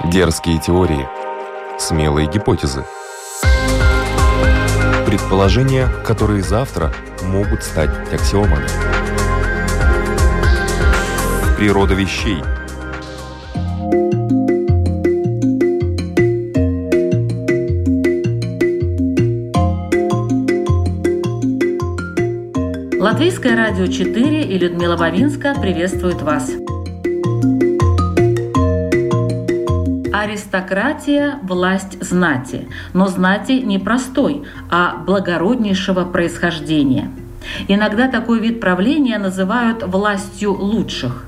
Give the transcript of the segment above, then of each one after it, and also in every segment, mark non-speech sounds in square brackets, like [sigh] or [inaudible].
Дерзкие теории. Смелые гипотезы. Предположения, которые завтра могут стать аксиомами. Природа вещей. Латвийское радио 4 и Людмила Бавинска приветствуют вас. Аристократия – власть знати, но знати не простой, а благороднейшего происхождения. Иногда такой вид правления называют властью лучших.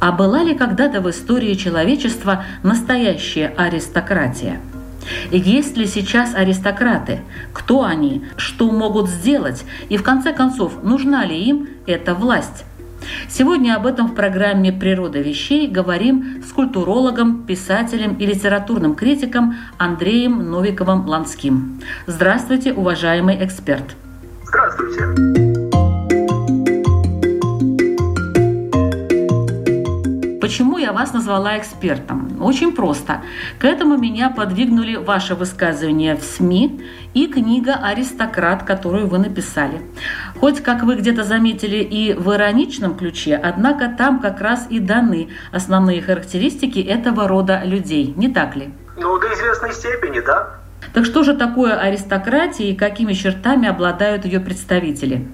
А была ли когда-то в истории человечества настоящая аристократия? Есть ли сейчас аристократы? Кто они? Что могут сделать? И в конце концов, нужна ли им эта власть? Сегодня об этом в программе «Природа вещей» говорим с культурологом, писателем и литературным критиком Андреем Новиковым-Ланским. Здравствуйте, уважаемый эксперт. Здравствуйте. Почему я вас назвала экспертом? Очень просто. К этому меня подвигнули ваши высказывания в СМИ и книга «Аристократ», которую вы написали. Хоть, как вы где-то заметили, и в ироничном ключе, однако там как раз и даны основные характеристики этого рода людей, не так ли? Ну, до известной степени, да. Так что же такое аристократия и какими чертами обладают ее представители?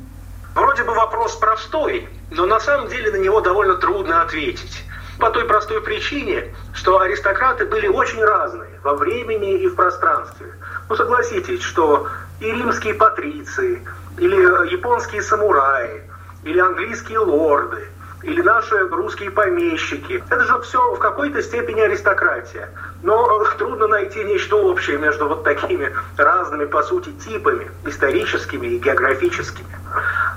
Вроде бы вопрос простой, но на самом деле на него довольно трудно ответить. По той простой причине, что аристократы были очень разные во времени и в пространстве. Ну, согласитесь, что и римские патриции, или японские самураи, или английские лорды, или наши русские помещики. Это же все в какой-то степени аристократия. Но трудно найти нечто общее между вот такими разными, по сути, типами, историческими и географическими.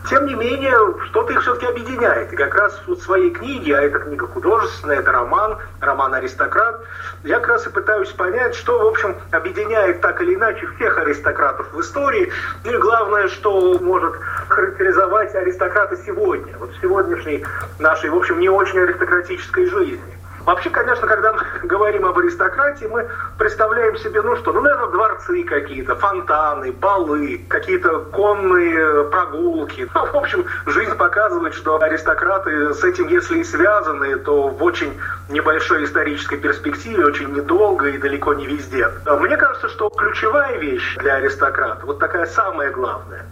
Тем не менее, что-то их все-таки объединяет. И как раз в своей книге, а эта книга художественная, это роман, роман «Аристократ», я как раз и пытаюсь понять, что, в общем, объединяет так или иначе всех аристократов в истории, и главное, что может характеризовать аристократа сегодня, вот в сегодняшней нашей, в общем, не очень аристократической жизни. Вообще, конечно, когда мы [laughs] говорим об аристократии, мы представляем себе, ну что, ну, наверное, дворцы какие-то, фонтаны, балы, какие-то конные прогулки. Ну, в общем, жизнь показывает, что аристократы с этим, если и связаны, то в очень небольшой исторической перспективе, очень недолго и далеко не везде. Мне кажется, что ключевая вещь для аристократа, вот такая самая главная,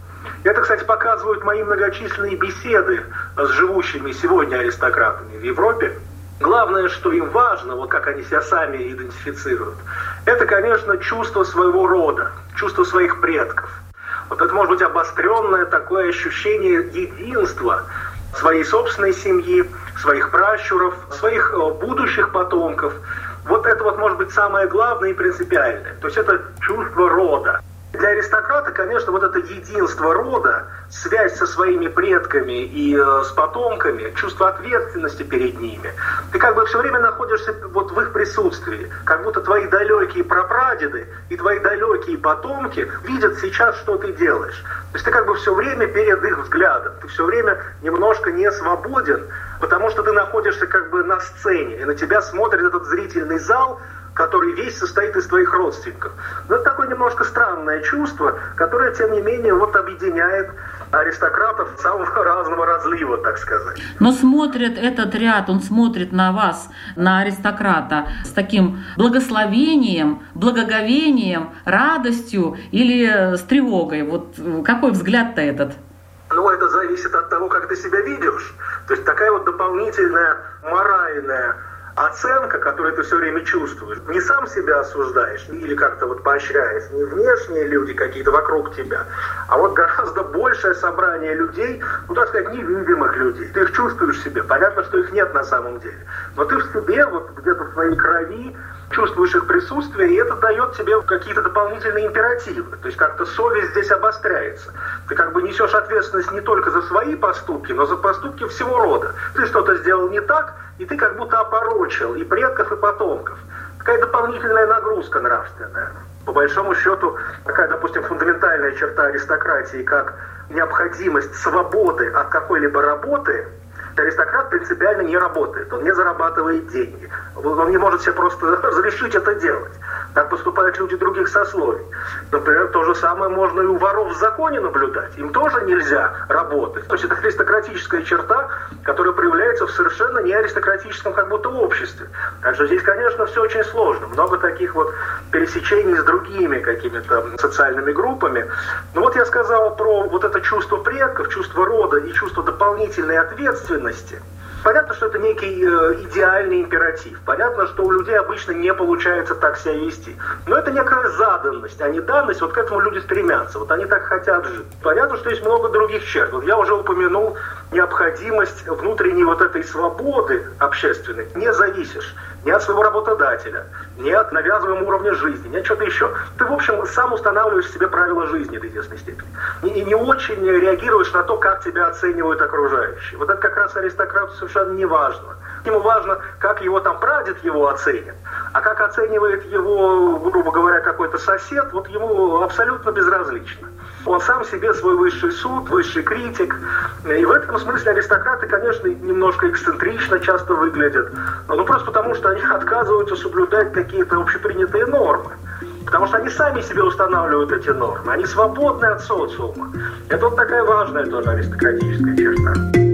это, кстати, показывают мои многочисленные беседы с живущими сегодня аристократами в Европе. Главное, что им важно, вот как они себя сами идентифицируют, это, конечно, чувство своего рода, чувство своих предков. Вот это может быть обостренное такое ощущение единства своей собственной семьи, своих пращуров, своих э, будущих потомков. Вот это вот может быть самое главное и принципиальное. То есть это чувство рода. Для аристократа, конечно, вот это единство рода, связь со своими предками и э, с потомками, чувство ответственности перед ними. Ты как бы все время находишься вот в их присутствии, как будто твои далекие прапрадеды и твои далекие потомки видят сейчас, что ты делаешь. То есть ты как бы все время перед их взглядом, ты все время немножко не свободен, потому что ты находишься как бы на сцене, и на тебя смотрит этот зрительный зал, который весь состоит из твоих родственников. Но это такое немножко странное чувство, которое, тем не менее, вот объединяет аристократов самого разного разлива, так сказать. Но смотрит этот ряд, он смотрит на вас, на аристократа, с таким благословением, благоговением, радостью или с тревогой. Вот какой взгляд-то этот? Ну, это зависит от того, как ты себя видишь. То есть такая вот дополнительная моральная оценка, которую ты все время чувствуешь. Не сам себя осуждаешь или как-то вот поощряешь, не внешние люди какие-то вокруг тебя, а вот гораздо большее собрание людей, ну так сказать, невидимых людей. Ты их чувствуешь себе. Понятно, что их нет на самом деле. Но ты в себе, вот где-то в своей крови, чувствуешь их присутствие, и это дает тебе какие-то дополнительные императивы. То есть как-то совесть здесь обостряется. Ты как бы несешь ответственность не только за свои поступки, но за поступки всего рода. Ты что-то сделал не так, и ты как будто опорочил и предков, и потомков. Такая дополнительная нагрузка нравственная. По большому счету, такая, допустим, фундаментальная черта аристократии, как необходимость свободы от какой-либо работы, Аристократ принципиально не работает, он не зарабатывает деньги. Он не может себе просто [laughs] разрешить это делать. Так поступают люди других сословий. Например, то же самое можно и у воров в законе наблюдать. Им тоже нельзя работать. То есть это аристократическая черта, которая проявляется в совершенно не аристократическом как будто обществе. Так что здесь, конечно, все очень сложно. Много таких вот пересечений с другими какими-то социальными группами. Но вот я сказал про вот это чувство предков, чувство рода и чувство дополнительной ответственности – Понятно, что это некий э, идеальный императив. Понятно, что у людей обычно не получается так себя вести. Но это некая заданность, а не данность. Вот к этому люди стремятся. Вот они так хотят жить. Понятно, что есть много других черт. Вот я уже упомянул необходимость внутренней вот этой свободы общественной. Не зависишь ни от своего работодателя, ни от навязываемого уровня жизни, ни от чего-то еще. Ты, в общем, сам устанавливаешь себе правила жизни до известной степени. И не очень реагируешь на то, как тебя оценивают окружающие. Вот это как раз аристократу совершенно не важно. Ему важно, как его там прадед его оценит, а как оценивает его, грубо говоря, какой-то сосед, вот ему абсолютно безразлично. Он сам себе свой высший суд, высший критик. И в этом смысле аристократы, конечно, немножко эксцентрично часто выглядят. Ну, просто потому, что они отказываются соблюдать какие-то общепринятые нормы. Потому что они сами себе устанавливают эти нормы. Они свободны от социума. Это вот такая важная тоже аристократическая черта.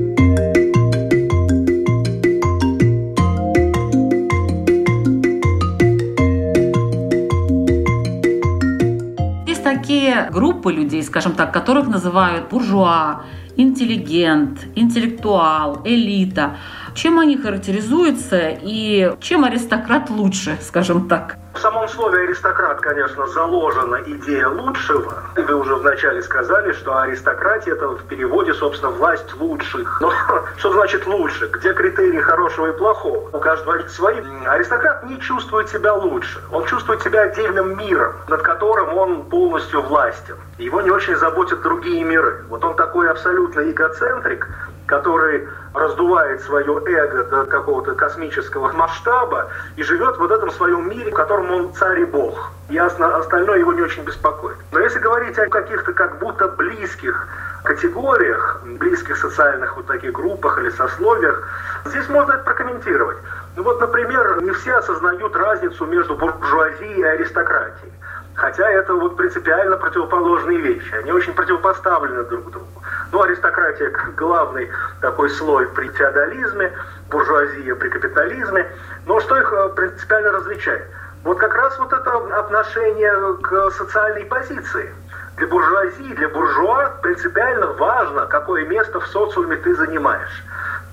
Такие группы людей, скажем так, которых называют буржуа, интеллигент, интеллектуал, элита. Чем они характеризуются и чем аристократ лучше, скажем так? В самом слове аристократ, конечно, заложена идея лучшего. Вы уже вначале сказали, что аристократия это в переводе, собственно, власть лучших. Но [laughs] что значит лучше? Где критерии хорошего и плохого? У каждого свои. Аристократ не чувствует себя лучше. Он чувствует себя отдельным миром, над которым он полностью властен. Его не очень заботят другие миры. Вот он такой абсолютно эгоцентрик, который раздувает свое эго до какого-то космического масштаба и живет в этом своем мире, в котором он царь и бог. И остальное его не очень беспокоит. Но если говорить о каких-то как будто близких категориях, близких социальных вот таких группах или сословиях, здесь можно это прокомментировать. Ну вот, например, не все осознают разницу между буржуазией и аристократией. Хотя это вот принципиально противоположные вещи. Они очень противопоставлены друг другу. Ну, аристократия как главный такой слой при феодализме, буржуазия при капитализме. Но что их э, принципиально различает? Вот как раз вот это отношение к социальной позиции. Для буржуазии, для буржуа принципиально важно, какое место в социуме ты занимаешь.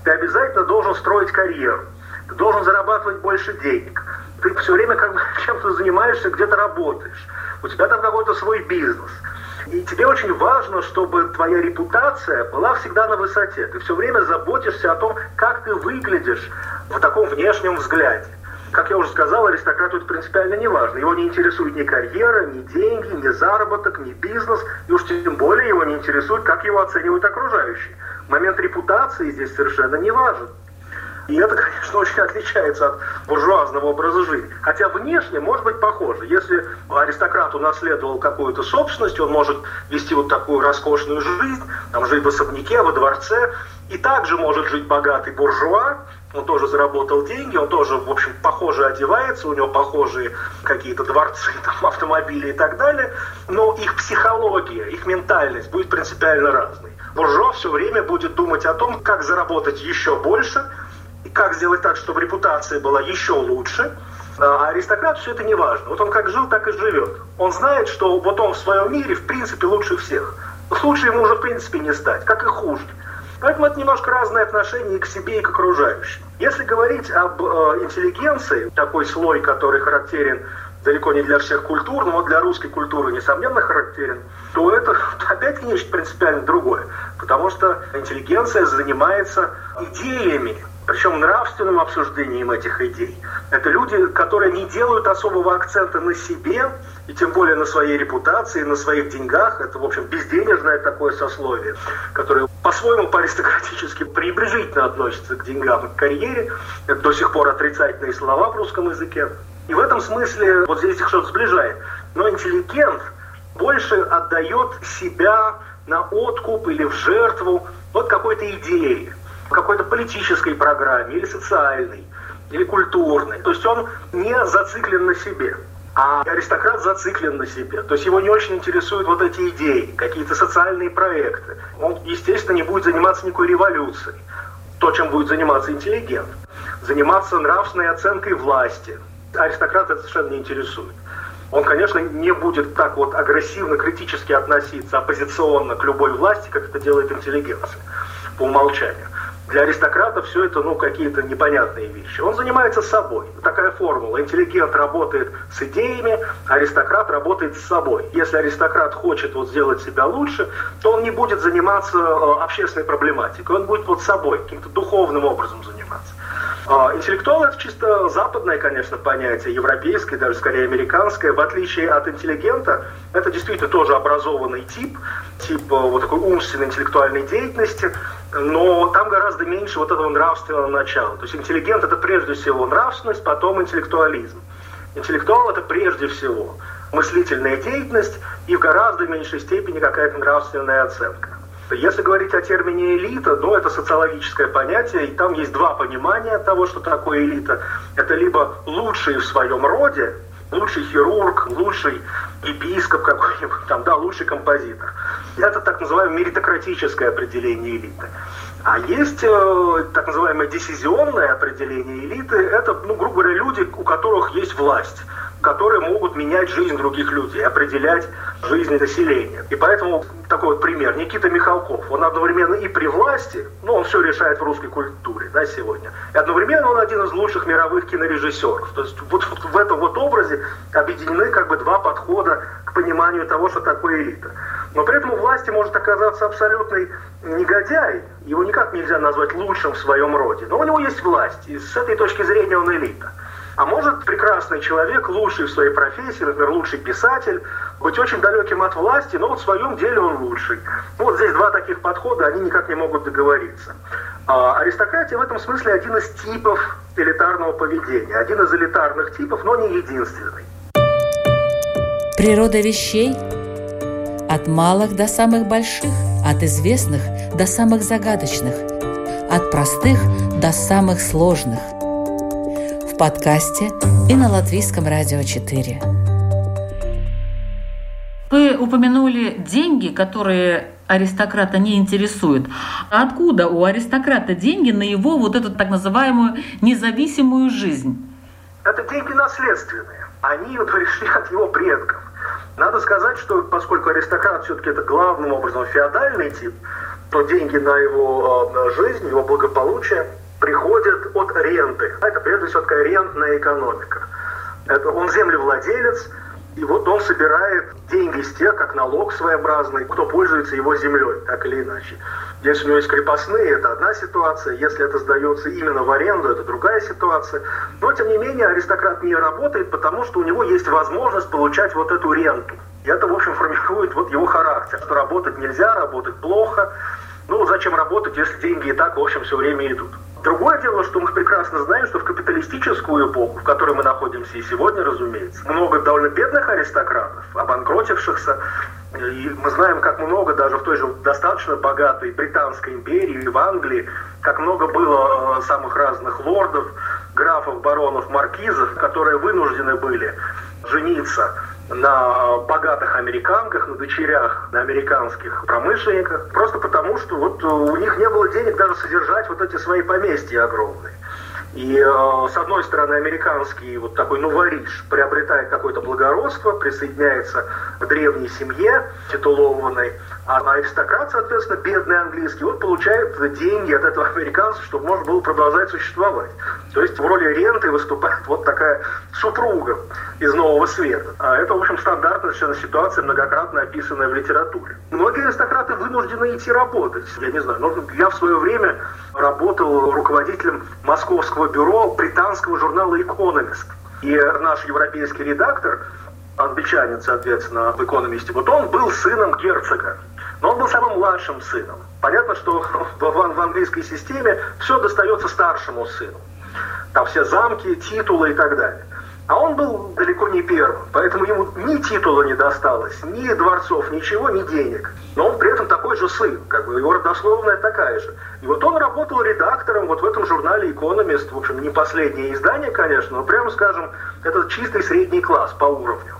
Ты обязательно должен строить карьеру. Ты должен зарабатывать больше денег. Ты все время как бы [laughs] чем-то занимаешься, где-то работаешь. У тебя там какой-то свой бизнес. И тебе очень важно, чтобы твоя репутация была всегда на высоте. Ты все время заботишься о том, как ты выглядишь в таком внешнем взгляде. Как я уже сказал, аристократу это принципиально не важно. Его не интересует ни карьера, ни деньги, ни заработок, ни бизнес. И уж тем более его не интересует, как его оценивают окружающие. Момент репутации здесь совершенно не важен. И это, конечно, очень отличается от буржуазного образа жизни. Хотя внешне может быть похоже. Если аристократ унаследовал какую-то собственность, он может вести вот такую роскошную жизнь, там жить в особняке, во дворце, и также может жить богатый буржуа, он тоже заработал деньги, он тоже, в общем, похоже одевается, у него похожие какие-то дворцы, [laughs] там, автомобили и так далее, но их психология, их ментальность будет принципиально разной. Буржуа все время будет думать о том, как заработать еще больше, как сделать так, чтобы репутация была еще лучше. А аристократ все это не важно. Вот он как жил, так и живет. Он знает, что вот он в своем мире в принципе лучше всех. Лучше ему уже в принципе не стать, как и хуже. Поэтому это немножко разное отношение и к себе, и к окружающим. Если говорить об э, интеллигенции, такой слой, который характерен далеко не для всех культур, но для русской культуры, несомненно, характерен, то это [laughs] опять нечто принципиально другое. Потому что интеллигенция занимается идеями, причем нравственным обсуждением этих идей. Это люди, которые не делают особого акцента на себе, и тем более на своей репутации, на своих деньгах. Это, в общем, безденежное такое сословие, которое по-своему по-аристократически относится к деньгам и к карьере. Это до сих пор отрицательные слова в русском языке. И в этом смысле вот здесь их что-то сближает. Но интеллигент больше отдает себя на откуп или в жертву вот какой-то какой-то политической программе или социальной, или культурной. То есть он не зациклен на себе. А аристократ зациклен на себе. То есть его не очень интересуют вот эти идеи, какие-то социальные проекты. Он, естественно, не будет заниматься никакой революцией. То, чем будет заниматься интеллигент. Заниматься нравственной оценкой власти. Аристократ это совершенно не интересует. Он, конечно, не будет так вот агрессивно, критически относиться оппозиционно к любой власти, как это делает интеллигенция по умолчанию. Для аристократа все это, ну, какие-то непонятные вещи. Он занимается собой. Такая формула. Интеллигент работает с идеями, аристократ работает с собой. Если аристократ хочет вот сделать себя лучше, то он не будет заниматься э, общественной проблематикой. Он будет вот собой, каким-то духовным образом заниматься. А, интеллектуал это чисто западное, конечно, понятие, европейское, даже скорее американское. В отличие от интеллигента, это действительно тоже образованный тип, тип э, вот такой умственной интеллектуальной деятельности, но там гораздо меньше вот этого нравственного начала. То есть интеллигент это прежде всего нравственность, потом интеллектуализм. Интеллектуал это прежде всего мыслительная деятельность и в гораздо меньшей степени какая-то нравственная оценка. Если говорить о термине элита, ну, это социологическое понятие, и там есть два понимания того, что такое элита. Это либо лучшие в своем роде, лучший хирург, лучший епископ какой-нибудь, там, да, лучший композитор. Это так называемое меритократическое определение элиты. А есть э, так называемое десизионное определение элиты. Это, ну, грубо говоря, люди, у которых есть власть которые могут менять жизнь других людей, определять жизнь населения. И поэтому такой вот пример. Никита Михалков, он одновременно и при власти, ну, он все решает в русской культуре, да, сегодня, и одновременно он один из лучших мировых кинорежиссеров. То есть вот в этом вот образе объединены как бы два подхода к пониманию того, что такое элита. Но при этом у власти может оказаться абсолютный негодяй, его никак нельзя назвать лучшим в своем роде, но у него есть власть, и с этой точки зрения он элита. А может прекрасный человек, лучший в своей профессии, например, лучший писатель, быть очень далеким от власти, но вот в своем деле он лучший. Ну, вот здесь два таких подхода, они никак не могут договориться. А аристократия в этом смысле один из типов элитарного поведения, один из элитарных типов, но не единственный. Природа вещей от малых до самых больших, от известных до самых загадочных, от простых до самых сложных – подкасте и на Латвийском радио 4. Вы упомянули деньги, которые аристократа не интересуют. А откуда у аристократа деньги на его вот эту так называемую независимую жизнь? Это деньги наследственные. Они [laughs] пришли от его предков. Надо сказать, что поскольку аристократ все-таки это главным образом феодальный тип, то деньги на его э, жизнь, его благополучие приходят от ренты. Это прежде всего такая рентная экономика. Это он землевладелец, и вот он собирает деньги с тех, как налог своеобразный, кто пользуется его землей, так или иначе. Если у него есть крепостные, это одна ситуация. Если это сдается именно в аренду, это другая ситуация. Но, тем не менее, аристократ не работает, потому что у него есть возможность получать вот эту ренту. И это, в общем, формирует вот его характер, что работать нельзя, работать плохо. Ну, зачем работать, если деньги и так, в общем, все время идут. Другое дело, что мы прекрасно знаем, что в капиталистическую эпоху, в которой мы находимся и сегодня, разумеется, много довольно бедных аристократов, обанкротившихся, и мы знаем, как много даже в той же достаточно богатой Британской империи, в Англии, как много было э, самых разных лордов, графов, баронов, маркизов, которые вынуждены были жениться на богатых американках, на дочерях, на американских промышленниках, просто потому, что вот у них не было денег даже содержать вот эти свои поместья огромные. И э, с одной стороны американский вот такой новориш приобретает какое-то благородство, присоединяется к древней семье титулованной, а аристократ, соответственно, бедный английский, он получает деньги от этого американца, чтобы можно было продолжать существовать. То есть в роли ренты выступает вот такая супруга из Нового Света. А это, в общем, стандартная совершенно ситуация, многократно описанная в литературе. Многие аристократы вынуждены идти работать. Я не знаю, но я в свое время работал руководителем московского бюро британского журнала «Экономист». И наш европейский редактор, англичанин, соответственно, в «Экономисте», вот он был сыном герцога. Но он был самым младшим сыном. Понятно, что [laughs] в, английской системе все достается старшему сыну. Там все замки, титулы и так далее. А он был далеко не первым, поэтому ему ни титула не досталось, ни дворцов, ничего, ни денег. Но он при этом такой же сын, как бы его родословная такая же. И вот он работал редактором вот в этом журнале «Экономист», в общем, не последнее издание, конечно, но прямо скажем, это чистый средний класс по уровню.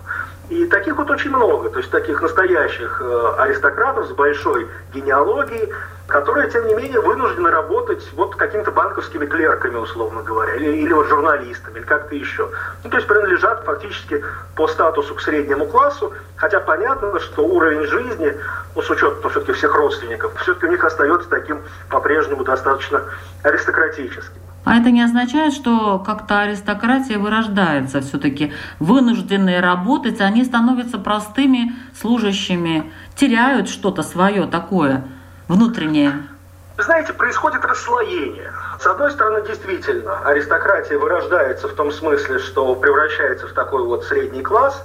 И таких вот очень много, то есть таких настоящих э, аристократов с большой генеалогией, которые, тем не менее, вынуждены работать вот какими-то банковскими клерками, условно говоря, или, или вот журналистами, или как-то еще. Ну, то есть принадлежат фактически по статусу к среднему классу, хотя понятно, что уровень жизни, ну, с учетом все-таки всех родственников, все-таки у них остается таким по-прежнему достаточно аристократическим. А это не означает, что как-то аристократия вырождается все-таки. Вынужденные работать, они становятся простыми служащими, теряют что-то свое такое внутреннее. Знаете, происходит расслоение. С одной стороны, действительно, аристократия вырождается в том смысле, что превращается в такой вот средний класс,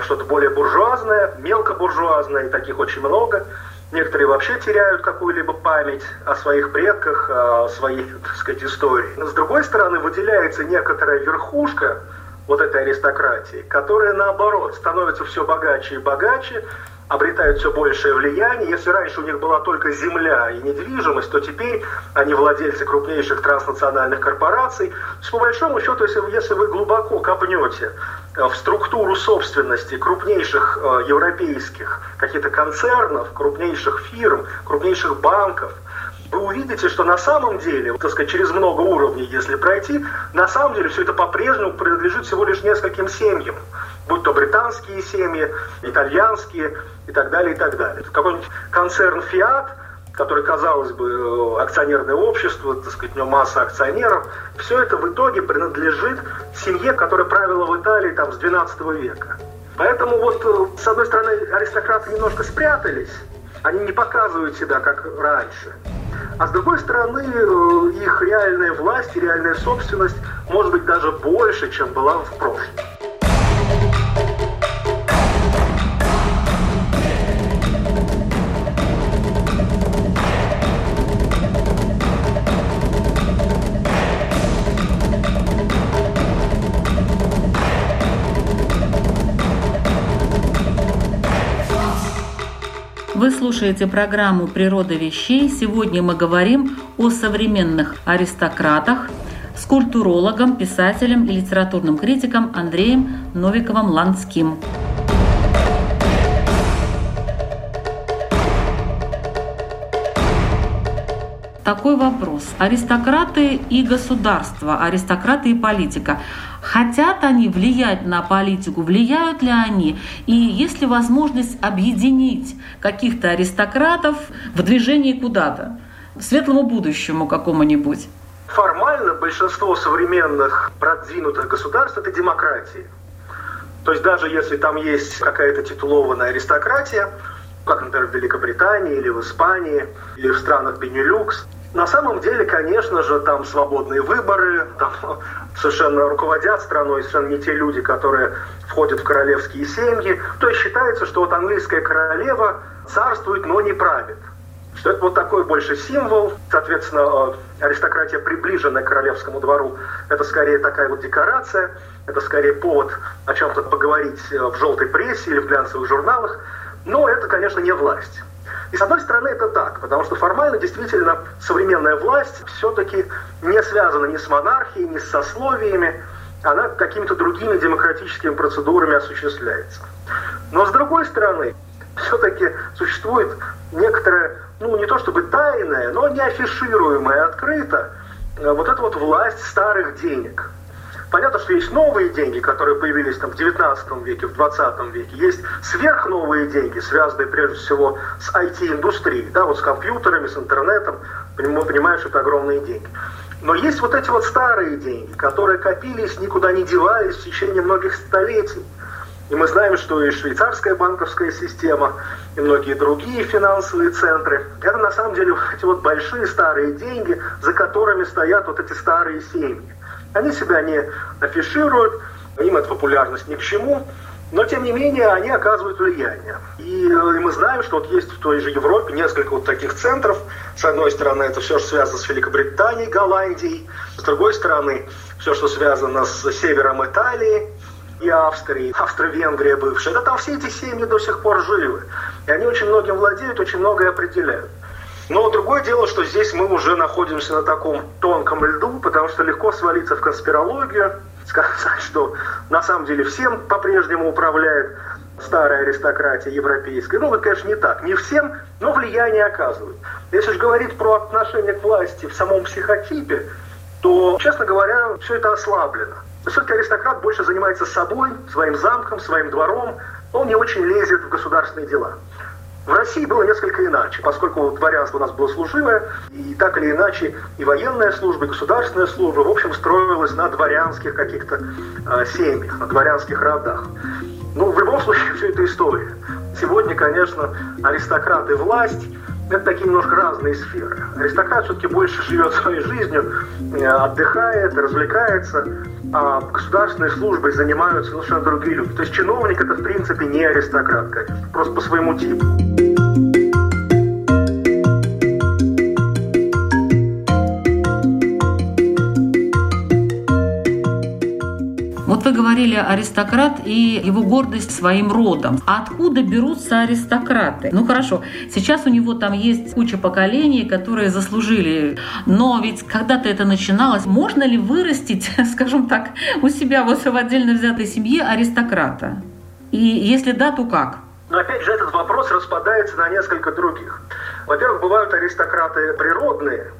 что-то более буржуазное, мелкобуржуазное, и таких очень много. Некоторые вообще теряют какую-либо память о своих предках, о своей, так сказать, истории. Но с другой стороны, выделяется некоторая верхушка вот этой аристократии, которая, наоборот, становится все богаче и богаче, обретают все большее влияние. Если раньше у них была только земля и недвижимость, то теперь они владельцы крупнейших транснациональных корпораций. То по большому счету, если, если вы глубоко копнете в структуру собственности крупнейших э, европейских каких-то концернов, крупнейших фирм, крупнейших банков, вы увидите, что на самом деле, так сказать, через много уровней, если пройти, на самом деле все это по-прежнему принадлежит всего лишь нескольким семьям будь то британские семьи, итальянские и так далее, и так далее. Какой-нибудь концерн Fiat, который, казалось бы, э, акционерное общество, так сказать, у него масса акционеров, все это в итоге принадлежит семье, которая правила в Италии там, с 12 века. Поэтому вот, э, с одной стороны, аристократы немножко спрятались, они не показывают себя, как раньше. А с другой стороны, э, их реальная власть реальная собственность может быть даже больше, чем была в прошлом. Слушаете программу «Природа вещей». Сегодня мы говорим о современных аристократах с культурологом, писателем и литературным критиком Андреем Новиковым-Ланским. такой вопрос. Аристократы и государство, аристократы и политика. Хотят они влиять на политику, влияют ли они? И есть ли возможность объединить каких-то аристократов в движении куда-то, к светлому будущему какому-нибудь? Формально большинство современных продвинутых государств – это демократии. То есть даже если там есть какая-то титулованная аристократия, как, например, в Великобритании или в Испании, или в странах Бенилюкс, на самом деле, конечно же, там свободные выборы, там совершенно руководят страной совершенно не те люди, которые входят в королевские семьи. То есть считается, что вот английская королева царствует, но не правит. Что это вот такой больше символ, соответственно, э, аристократия, приближенная к королевскому двору, это скорее такая вот декорация, это скорее повод о чем-то поговорить э, в желтой прессе или в глянцевых журналах, но это, конечно, не власть. И с одной стороны это так, потому что формально действительно современная власть все-таки не связана ни с монархией, ни с сословиями, она какими-то другими демократическими процедурами осуществляется. Но с другой стороны, все-таки существует некоторая, ну не то чтобы тайная, но не афишируемая открыто, э, вот эта вот власть старых денег – Понятно, что есть новые деньги, которые появились там в 19 веке, в 20 веке. Есть сверхновые деньги, связанные прежде всего с IT-индустрией, да, вот с компьютерами, с интернетом. Мы понимаем, что это огромные деньги. Но есть вот эти вот старые деньги, которые копились, никуда не девались в течение многих столетий. И мы знаем, что и швейцарская банковская система, и многие другие финансовые центры, это на самом деле [laughs] эти вот большие старые деньги, за которыми стоят вот эти старые семьи. Они себя не афишируют, им эта популярность ни к чему. Но, тем не менее, они оказывают влияние. И, э, мы знаем, что вот есть в той же Европе несколько вот таких центров. С одной стороны, это все, что связано с Великобританией, Голландией. С другой стороны, все, что связано с севером Италии и Австрии, Австро-Венгрия бывшая. Да там все эти семьи до сих пор живы. И они очень многим владеют, очень многое определяют. Но другое дело, что здесь мы уже находимся на таком тонком льду, потому что легко свалиться в конспирологию, сказать, что на самом деле всем по-прежнему управляет старая аристократия европейская. Ну, это, конечно, не так. Не всем, но влияние оказывают. Если же говорить про отношение к власти в самом психотипе, то, честно говоря, все это ослаблено. Все-таки аристократ больше занимается собой, своим замком, своим двором. Он не очень лезет в государственные дела. В России было несколько иначе, поскольку дворянство у нас было служивое, и так или иначе и военная служба, и государственная служба, в общем, строилась на дворянских каких-то э, семьях, на дворянских родах. Ну, в любом случае, [laughs] все это история. Сегодня, конечно, аристократы власть – это такие немножко разные сферы. Аристократ все-таки больше живет своей жизнью, э, отдыхает, развлекается, а государственной службой занимаются совершенно другие люди. То есть чиновник – это, в принципе, не аристократ, конечно, просто по своему типу. Говорили аристократ и его гордость своим родом. А откуда берутся аристократы? Ну хорошо, сейчас у него там есть куча поколений, которые заслужили. Но ведь когда-то это начиналось. Можно ли вырастить, [laughs] скажем так, у себя вот в отдельно взятой семье аристократа? И если да, то как? Но опять же этот вопрос распадается на несколько других. Во-первых, бывают аристократы природные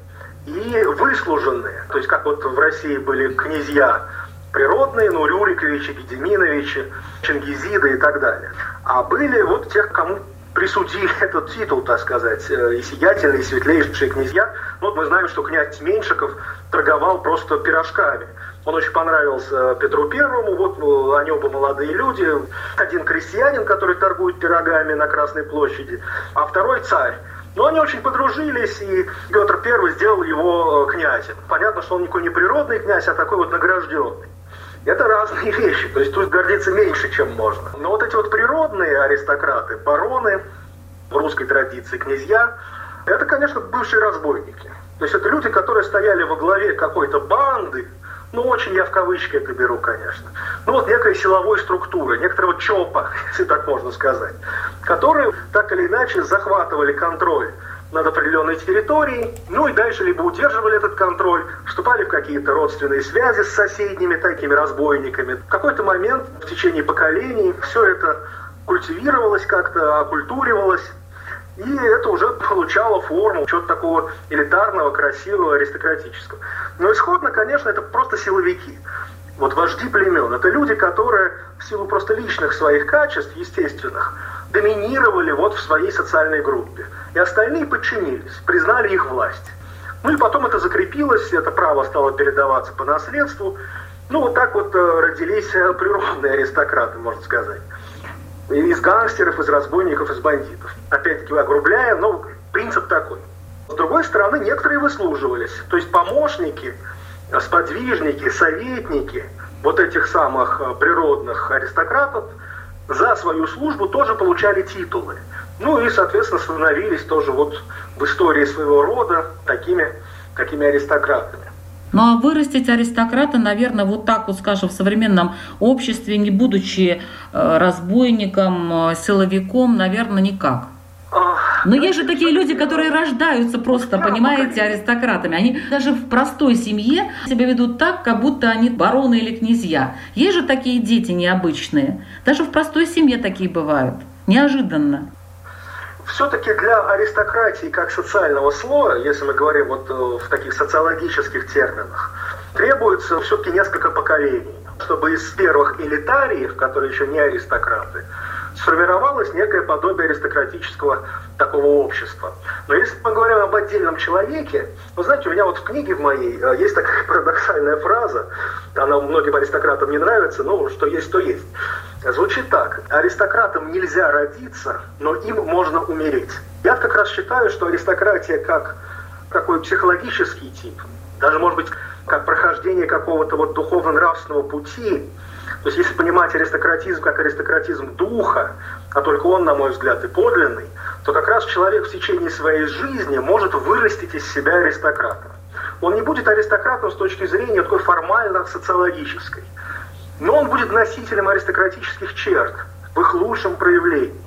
и выслуженные. То есть как вот в России были князья природные, ну, Рюриковичи, Гедеминовичи, Чингизиды и так далее. А были вот тех, кому присудили [laughs] этот титул, так сказать, э, и сиятельные, и светлейшие князья. Ну, вот мы знаем, что князь Меньшиков торговал просто пирожками. Он очень понравился Петру Первому, вот ну, они оба молодые люди. Один крестьянин, который торгует пирогами на Красной площади, а второй царь. Но они очень подружились, и Петр Первый сделал его э, князем. Понятно, что он никакой не природный князь, а такой вот награжденный. Это разные вещи, то есть тут гордиться меньше, чем можно. Но вот эти вот природные аристократы, бароны, в русской традиции князья, это, конечно, бывшие разбойники. То есть это люди, которые стояли во главе какой-то банды, ну, очень я в кавычки это беру, конечно. Ну, вот некой силовой структуры, некоторого ЧОПа, [laughs] если так можно сказать, которые так или иначе захватывали контроль над определенной территорией, ну и дальше либо удерживали этот контроль, вступали в какие-то родственные связи с соседними такими разбойниками. В какой-то момент в течение поколений все это культивировалось как-то, окультуривалось, и это уже получало форму чего-то такого элитарного, красивого, аристократического. Но исходно, конечно, это просто силовики. Вот вожди племен – это люди, которые в силу просто личных своих качеств, естественных, доминировали вот в своей социальной группе. И остальные подчинились, признали их власть. Ну и потом это закрепилось, это право стало передаваться по наследству. Ну вот так вот э, родились э, природные аристократы, можно сказать. Из гангстеров, из разбойников, из бандитов. Опять-таки огрубляя, но принцип такой. С другой стороны, некоторые выслуживались. То есть помощники, сподвижники, советники вот этих самых э, природных аристократов – за свою службу тоже получали титулы. Ну и, соответственно, становились тоже вот в истории своего рода такими, такими аристократами. Ну а вырастить аристократа, наверное, вот так вот, скажем, в современном обществе, не будучи э, разбойником, э, силовиком, наверное, никак. Но есть же такие люди, которые рождаются просто, понимаете, аристократами. Они даже в простой семье себя ведут так, как будто они бароны или князья. Есть же такие дети необычные. Даже в простой семье такие бывают. Неожиданно. Все-таки для аристократии как социального слоя, если мы говорим вот э, в таких социологических терминах, требуется все-таки несколько поколений, чтобы из первых элитариев, которые еще не аристократы, сформировалось некое подобие аристократического такого общества. Но если мы говорим об отдельном человеке, вы знаете, у меня вот в книге в моей э, есть такая [laughs] парадоксальная фраза, она многим аристократам не нравится, но что есть, то есть. Звучит так. Аристократам нельзя родиться, но им можно умереть. Я как раз считаю, что аристократия как такой психологический тип, даже, может быть, как прохождение какого-то вот духовно-нравственного пути, То есть если понимать аристократизм как аристократизм духа, а только он, на мой взгляд, и подлинный, то как раз человек в течение своей жизни может вырастить из себя аристократа. Он не будет аристократом с точки зрения такой формально-социологической, но он будет носителем аристократических черт в их лучшем проявлении.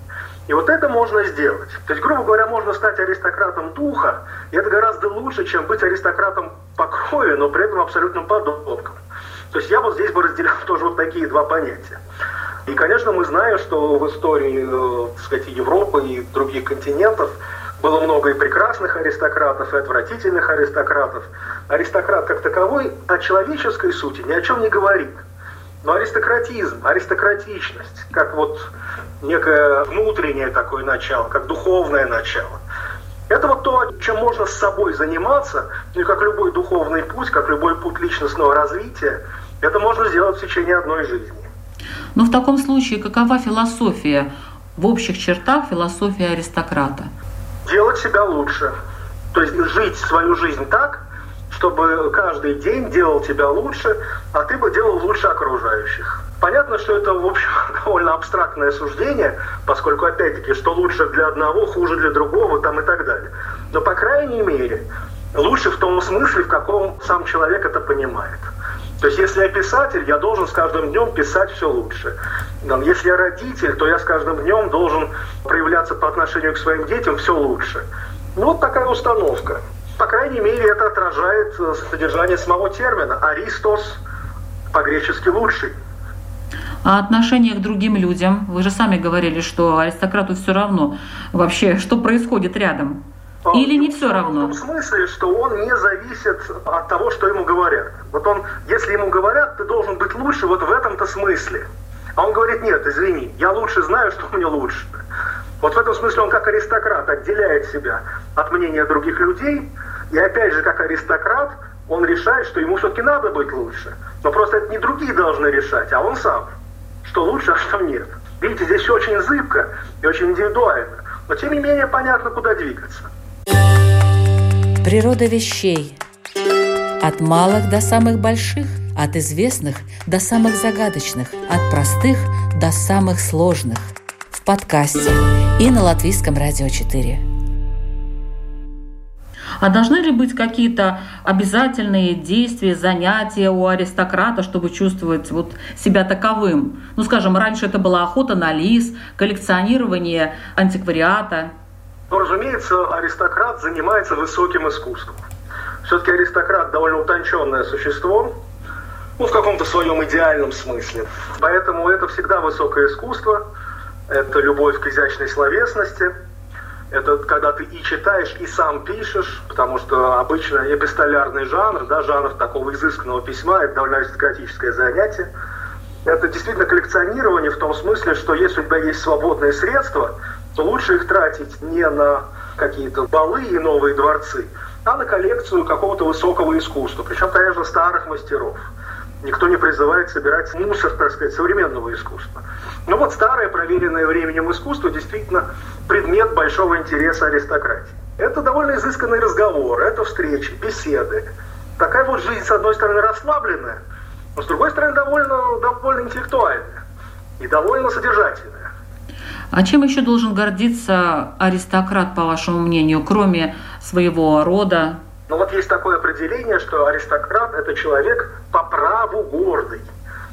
И вот это можно сделать. То есть, грубо говоря, можно стать аристократом духа, и это гораздо лучше, чем быть аристократом по крови, но при этом абсолютным подонком. То есть я вот здесь бы разделял [laughs] тоже вот такие два понятия. И, конечно, мы знаем, что в истории, э, так сказать, Европы и других континентов было много и прекрасных аристократов, и отвратительных аристократов. Аристократ как таковой о человеческой сути ни о чем не говорит. Но аристократизм, аристократичность, как вот некое внутреннее такое начало, как духовное начало. Это вот то, чем можно с собой заниматься, ну и как любой духовный путь, как любой путь личностного развития, это можно сделать в течение одной жизни. Но в таком случае какова философия, в общих чертах философия аристократа? Делать себя лучше. То есть жить свою жизнь так, чтобы каждый день делал тебя лучше, а ты бы делал лучше окружающих. Понятно, что это, в общем, [laughs] довольно абстрактное суждение, поскольку, опять-таки, что лучше для одного, хуже для другого, там и так далее. Но, по крайней мере, лучше в том смысле, в каком сам человек это понимает. То есть, если я писатель, я должен с каждым днем писать все лучше. Если я родитель, то я с каждым днем должен проявляться по отношению к своим детям все лучше. Ну, вот такая установка. По крайней мере, это отражает э, содержание самого термина. Аристос по-гречески лучший. А отношение к другим людям? Вы же сами говорили, что аристократу все равно вообще, что происходит рядом. Или не все равно? В том смысле, что он не зависит от того, что ему говорят. Вот он, если ему говорят, ты должен быть лучше вот в этом-то смысле. А он говорит, нет, извини, я лучше знаю, что мне лучше. Вот в этом смысле он как аристократ отделяет себя от мнения других людей, и опять же, как аристократ, он решает, что ему все-таки надо быть лучше. Но просто это не другие должны решать, а он сам. Что лучше, а что нет. Видите, здесь все очень зыбко и очень индивидуально. Но тем не менее понятно, куда двигаться. Природа вещей. От малых до самых больших, от известных до самых загадочных, от простых до самых сложных. В подкасте и на Латвийском радио 4. А должны ли быть какие-то обязательные действия, занятия у аристократа, чтобы чувствовать вот себя таковым? Ну, скажем, раньше это была охота на лис, коллекционирование антиквариата – но, разумеется, аристократ занимается высоким искусством. Все-таки аристократ довольно утонченное существо, ну, в каком-то своем идеальном смысле. Поэтому это всегда высокое искусство, это любовь к изящной словесности, это когда ты и читаешь, и сам пишешь, потому что обычно эпистолярный жанр, да, жанр такого изысканного письма, это довольно аристократическое занятие. Это действительно коллекционирование в том смысле, что если у тебя есть свободные средства, то лучше их тратить не на какие-то балы и новые дворцы, а на коллекцию какого-то высокого искусства, причем, конечно, старых мастеров. Никто не призывает собирать мусор, так сказать, современного искусства. Но вот старое, проверенное временем искусство действительно предмет большого интереса аристократии. Это довольно изысканный разговор, это встречи, беседы. Такая вот жизнь, с одной стороны, расслабленная, но с другой стороны, довольно, довольно интеллектуальная и довольно содержательная. А чем еще должен гордиться аристократ, по вашему мнению, кроме своего рода? Ну вот есть такое определение, что аристократ – это человек по праву гордый.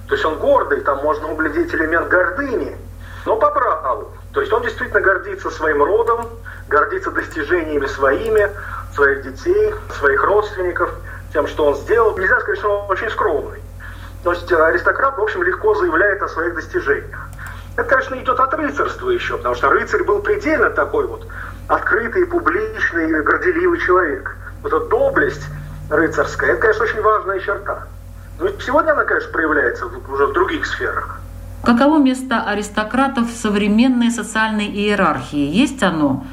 То есть он гордый, там можно углядеть элемент гордыни, но по праву. То есть он действительно гордится своим родом, гордится достижениями своими, своих детей, своих родственников, тем, что он сделал. Нельзя сказать, что он очень скромный. То есть аристократ, в общем, легко заявляет о своих достижениях. Это, конечно, идет от рыцарства еще, потому что рыцарь был предельно такой вот открытый, публичный, горделивый человек. Вот эта доблесть рыцарская, это, конечно, очень важная черта. Но сегодня она, конечно, проявляется уже в других сферах. Каково место аристократов в современной социальной иерархии? Есть оно?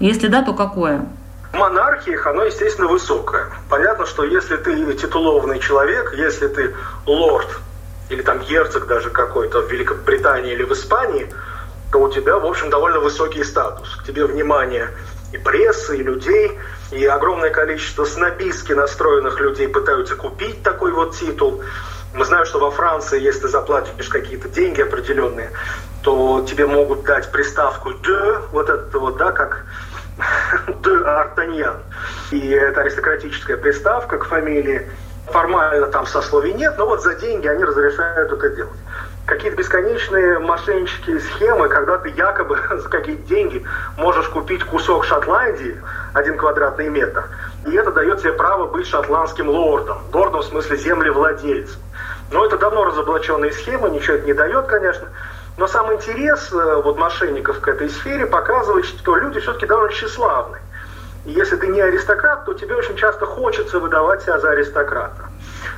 Если да, то какое? В монархиях оно, естественно, высокое. Понятно, что если ты титулованный человек, если ты лорд или там герцог даже какой-то в Великобритании или в Испании, то у тебя, в общем, довольно высокий статус. К тебе внимание и прессы, и людей, и огромное количество снобистски настроенных людей пытаются купить такой вот титул. Мы знаем, что во Франции, если ты заплатишь какие-то деньги определенные, то тебе могут дать приставку «de», вот это вот, да, как [laughs] «de Артаньян». И это аристократическая приставка к фамилии. Формально там сословий нет, но вот за деньги они разрешают это делать. Какие-то бесконечные мошеннические схемы, когда ты якобы [laughs] за какие-то деньги можешь купить кусок Шотландии, один квадратный метр, и это дает тебе право быть шотландским лордом. Лордом в смысле землевладельцем. Но это давно разоблаченные схемы, ничего это не дает, конечно. Но сам интерес э, вот, мошенников к этой сфере показывает, что люди все-таки довольно тщеславны. Если ты не аристократ, то тебе очень часто хочется выдавать себя за аристократа.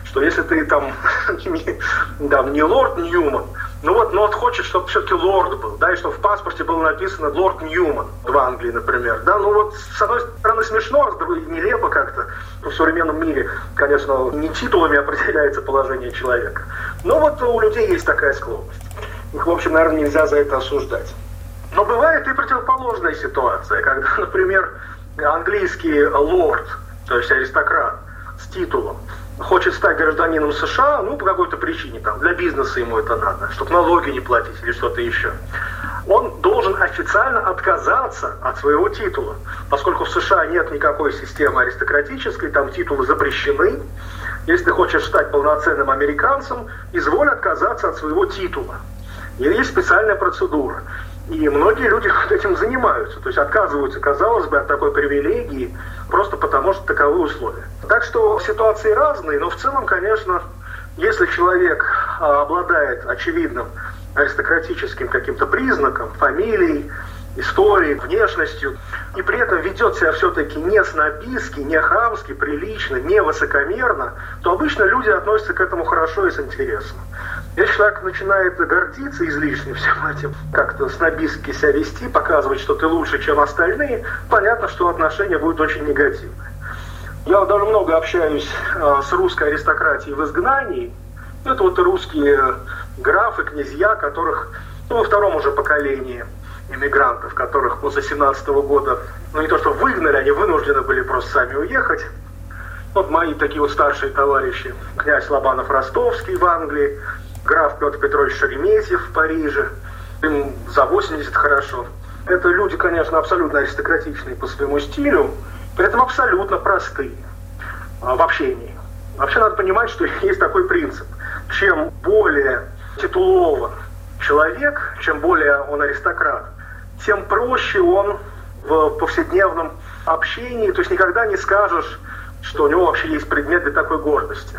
Что если ты там [laughs] не, да, не лорд Ньюман, ну вот, но вот хочет, чтобы все-таки лорд был, да, и чтобы в паспорте было написано лорд Ньюман в Англии, например, да, ну вот, с одной стороны, смешно, а с другой нелепо как-то. Ну, в современном мире, конечно, не титулами определяется положение человека. Но вот у людей есть такая склонность. Их, в общем, наверное, нельзя за это осуждать. Но бывает и противоположная ситуация, когда, [laughs] например, английский лорд, то есть аристократ с титулом, хочет стать гражданином США, ну, по какой-то причине, там, для бизнеса ему это надо, чтобы налоги не платить или что-то еще, он должен официально отказаться от своего титула, поскольку в США нет никакой системы аристократической, там титулы запрещены. Если ты хочешь стать полноценным американцем, изволь отказаться от своего титула. И есть специальная процедура. И многие люди [laughs] этим занимаются, то есть отказываются, казалось бы, от такой привилегии, просто потому что таковы условия. Так что ситуации разные, но в целом, конечно, если человек а, обладает очевидным аристократическим каким-то признаком, фамилией, историей, внешностью, и при этом ведет себя все-таки не снобистски, не хамски, прилично, не высокомерно, то обычно люди относятся к этому хорошо и с интересом. Если человек начинает гордиться излишне всем этим, как-то снобистски себя вести, показывать, что ты лучше, чем остальные, понятно, что отношения будут очень негативные. Я довольно много общаюсь э, с русской аристократией в изгнании. Это вот русские графы, князья, которых ну, во втором уже поколении иммигрантов, которых после 17 -го года, ну не то что выгнали, они вынуждены были просто сами уехать. Вот мои такие вот старшие товарищи, князь Лобанов Ростовский в Англии, граф Петр Петрович Шереметьев в Париже, им за 80 хорошо. Это люди, конечно, абсолютно аристократичные по своему стилю, при этом абсолютно простые а, в общении. Вообще надо понимать, что [laughs] есть такой принцип. Чем более титулован человек, чем более он аристократ, тем проще он в повседневном общении, то есть никогда не скажешь, что у него вообще есть предмет для такой гордости.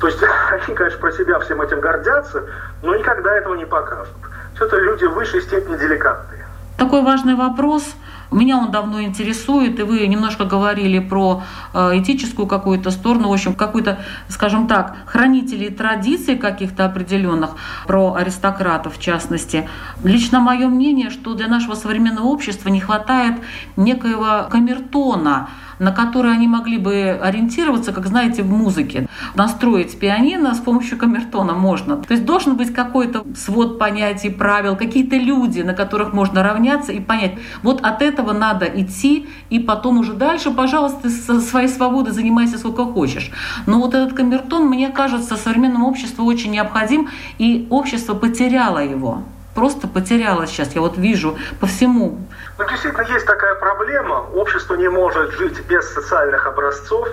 То есть [laughs] они, конечно, про себя всем этим гордятся, но никогда этого не покажут. Все это люди в высшей степени деликатные. Такой важный вопрос. Меня он давно интересует, и вы немножко говорили про э, этическую какую-то сторону, в общем, какую-то, скажем так, хранителей традиций каких-то определенных, про аристократов в частности. Лично мое мнение, что для нашего современного общества не хватает некоего камертона, на которые они могли бы ориентироваться, как знаете, в музыке. Настроить пианино с помощью камертона можно. То есть должен быть какой-то свод понятий, правил, какие-то люди, на которых можно равняться и понять, вот от этого надо идти, и потом уже дальше, пожалуйста, со своей свободой занимайся сколько хочешь. Но вот этот камертон, мне кажется, современному обществу очень необходим, и общество потеряло его просто потеряла сейчас. Я вот вижу по всему. Ну, действительно, есть такая проблема. Общество не может жить без социальных образцов.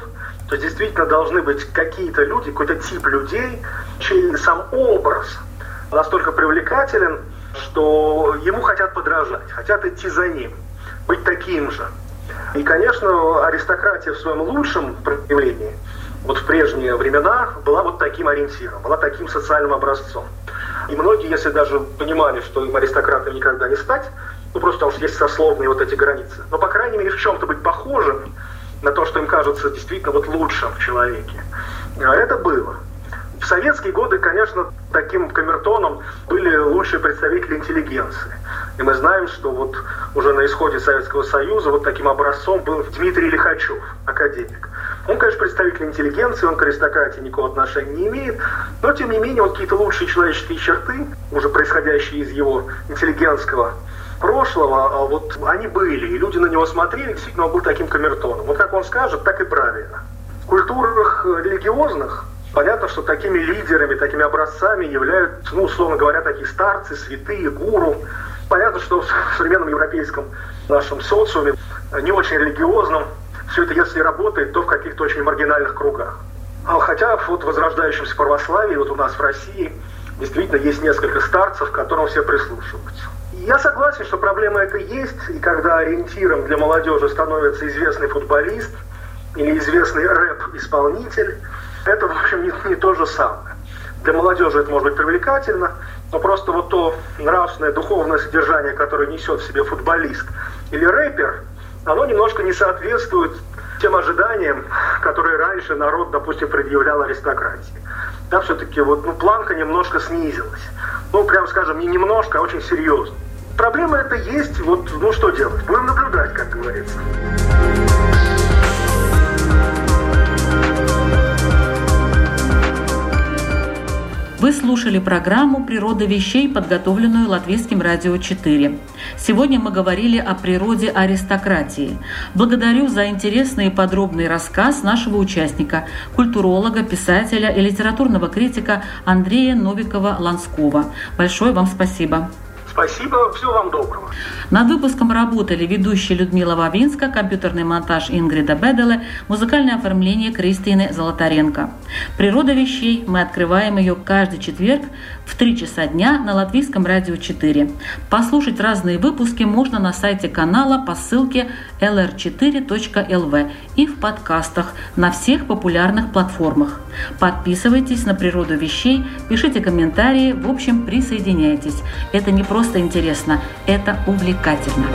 То действительно должны быть какие-то люди, какой-то тип людей, чей сам образ настолько привлекателен, что ему хотят подражать, хотят идти за ним, быть таким же. И, конечно, аристократия в своем лучшем проявлении, вот в прежние времена, была вот таким ориентиром, была таким социальным образцом. И многие, если даже понимали, что им аристократами никогда не стать, ну просто потому что есть сословные вот эти границы, но, по крайней мере, в чем-то быть похожим на то, что им кажется действительно вот лучшим в человеке. А это было. В советские годы, конечно, таким камертоном были лучшие представители интеллигенции. И мы знаем, что вот уже на исходе Советского Союза вот таким образцом был Дмитрий Лихачев, академик. Он, конечно, представитель интеллигенции, он к аристократии никакого отношения не имеет, но, тем не менее, вот какие-то лучшие человеческие черты, уже происходящие из его интеллигентского прошлого, а вот они были, и люди на него смотрели, действительно, он был таким камертоном. Вот как он скажет, так и правильно. В культурах религиозных Понятно, что такими лидерами, такими образцами являются, ну, условно говоря, такие старцы, святые, гуру. Понятно, что в современном европейском нашем социуме, не очень религиозном, все это, если работает, то в каких-то очень маргинальных кругах. А хотя вот в возрождающемся православии, вот у нас в России, действительно есть несколько старцев, к которым все прислушиваются. Я согласен, что проблема эта есть, и когда ориентиром для молодежи становится известный футболист или известный рэп-исполнитель, это, в общем, не, не то же самое. Для молодежи это может быть привлекательно, но просто вот то нравственное, духовное содержание, которое несет в себе футболист или рэпер, оно немножко не соответствует тем ожиданиям, которые раньше народ, допустим, предъявлял аристократии. Да, все-таки вот, ну, планка немножко снизилась. Ну, прям скажем, не немножко, а очень серьезно. Проблема это есть, вот, ну, что делать? Будем наблюдать, как говорится. Вы слушали программу «Природа вещей», подготовленную Латвийским радио 4. Сегодня мы говорили о природе аристократии. Благодарю за интересный и подробный рассказ нашего участника, культуролога, писателя и литературного критика Андрея Новикова-Ланского. Большое вам спасибо. Спасибо, всего вам доброго. Над выпуском работали ведущая Людмила Вавинска, компьютерный монтаж Ингрида Беделе, музыкальное оформление Кристины Золотаренко. «Природа вещей» мы открываем ее каждый четверг в 3 часа дня на Латвийском радио 4. Послушать разные выпуски можно на сайте канала по ссылке lr4.lv и в подкастах на всех популярных платформах. Подписывайтесь на природу вещей, пишите комментарии, в общем, присоединяйтесь. Это не просто интересно, это увлекательно.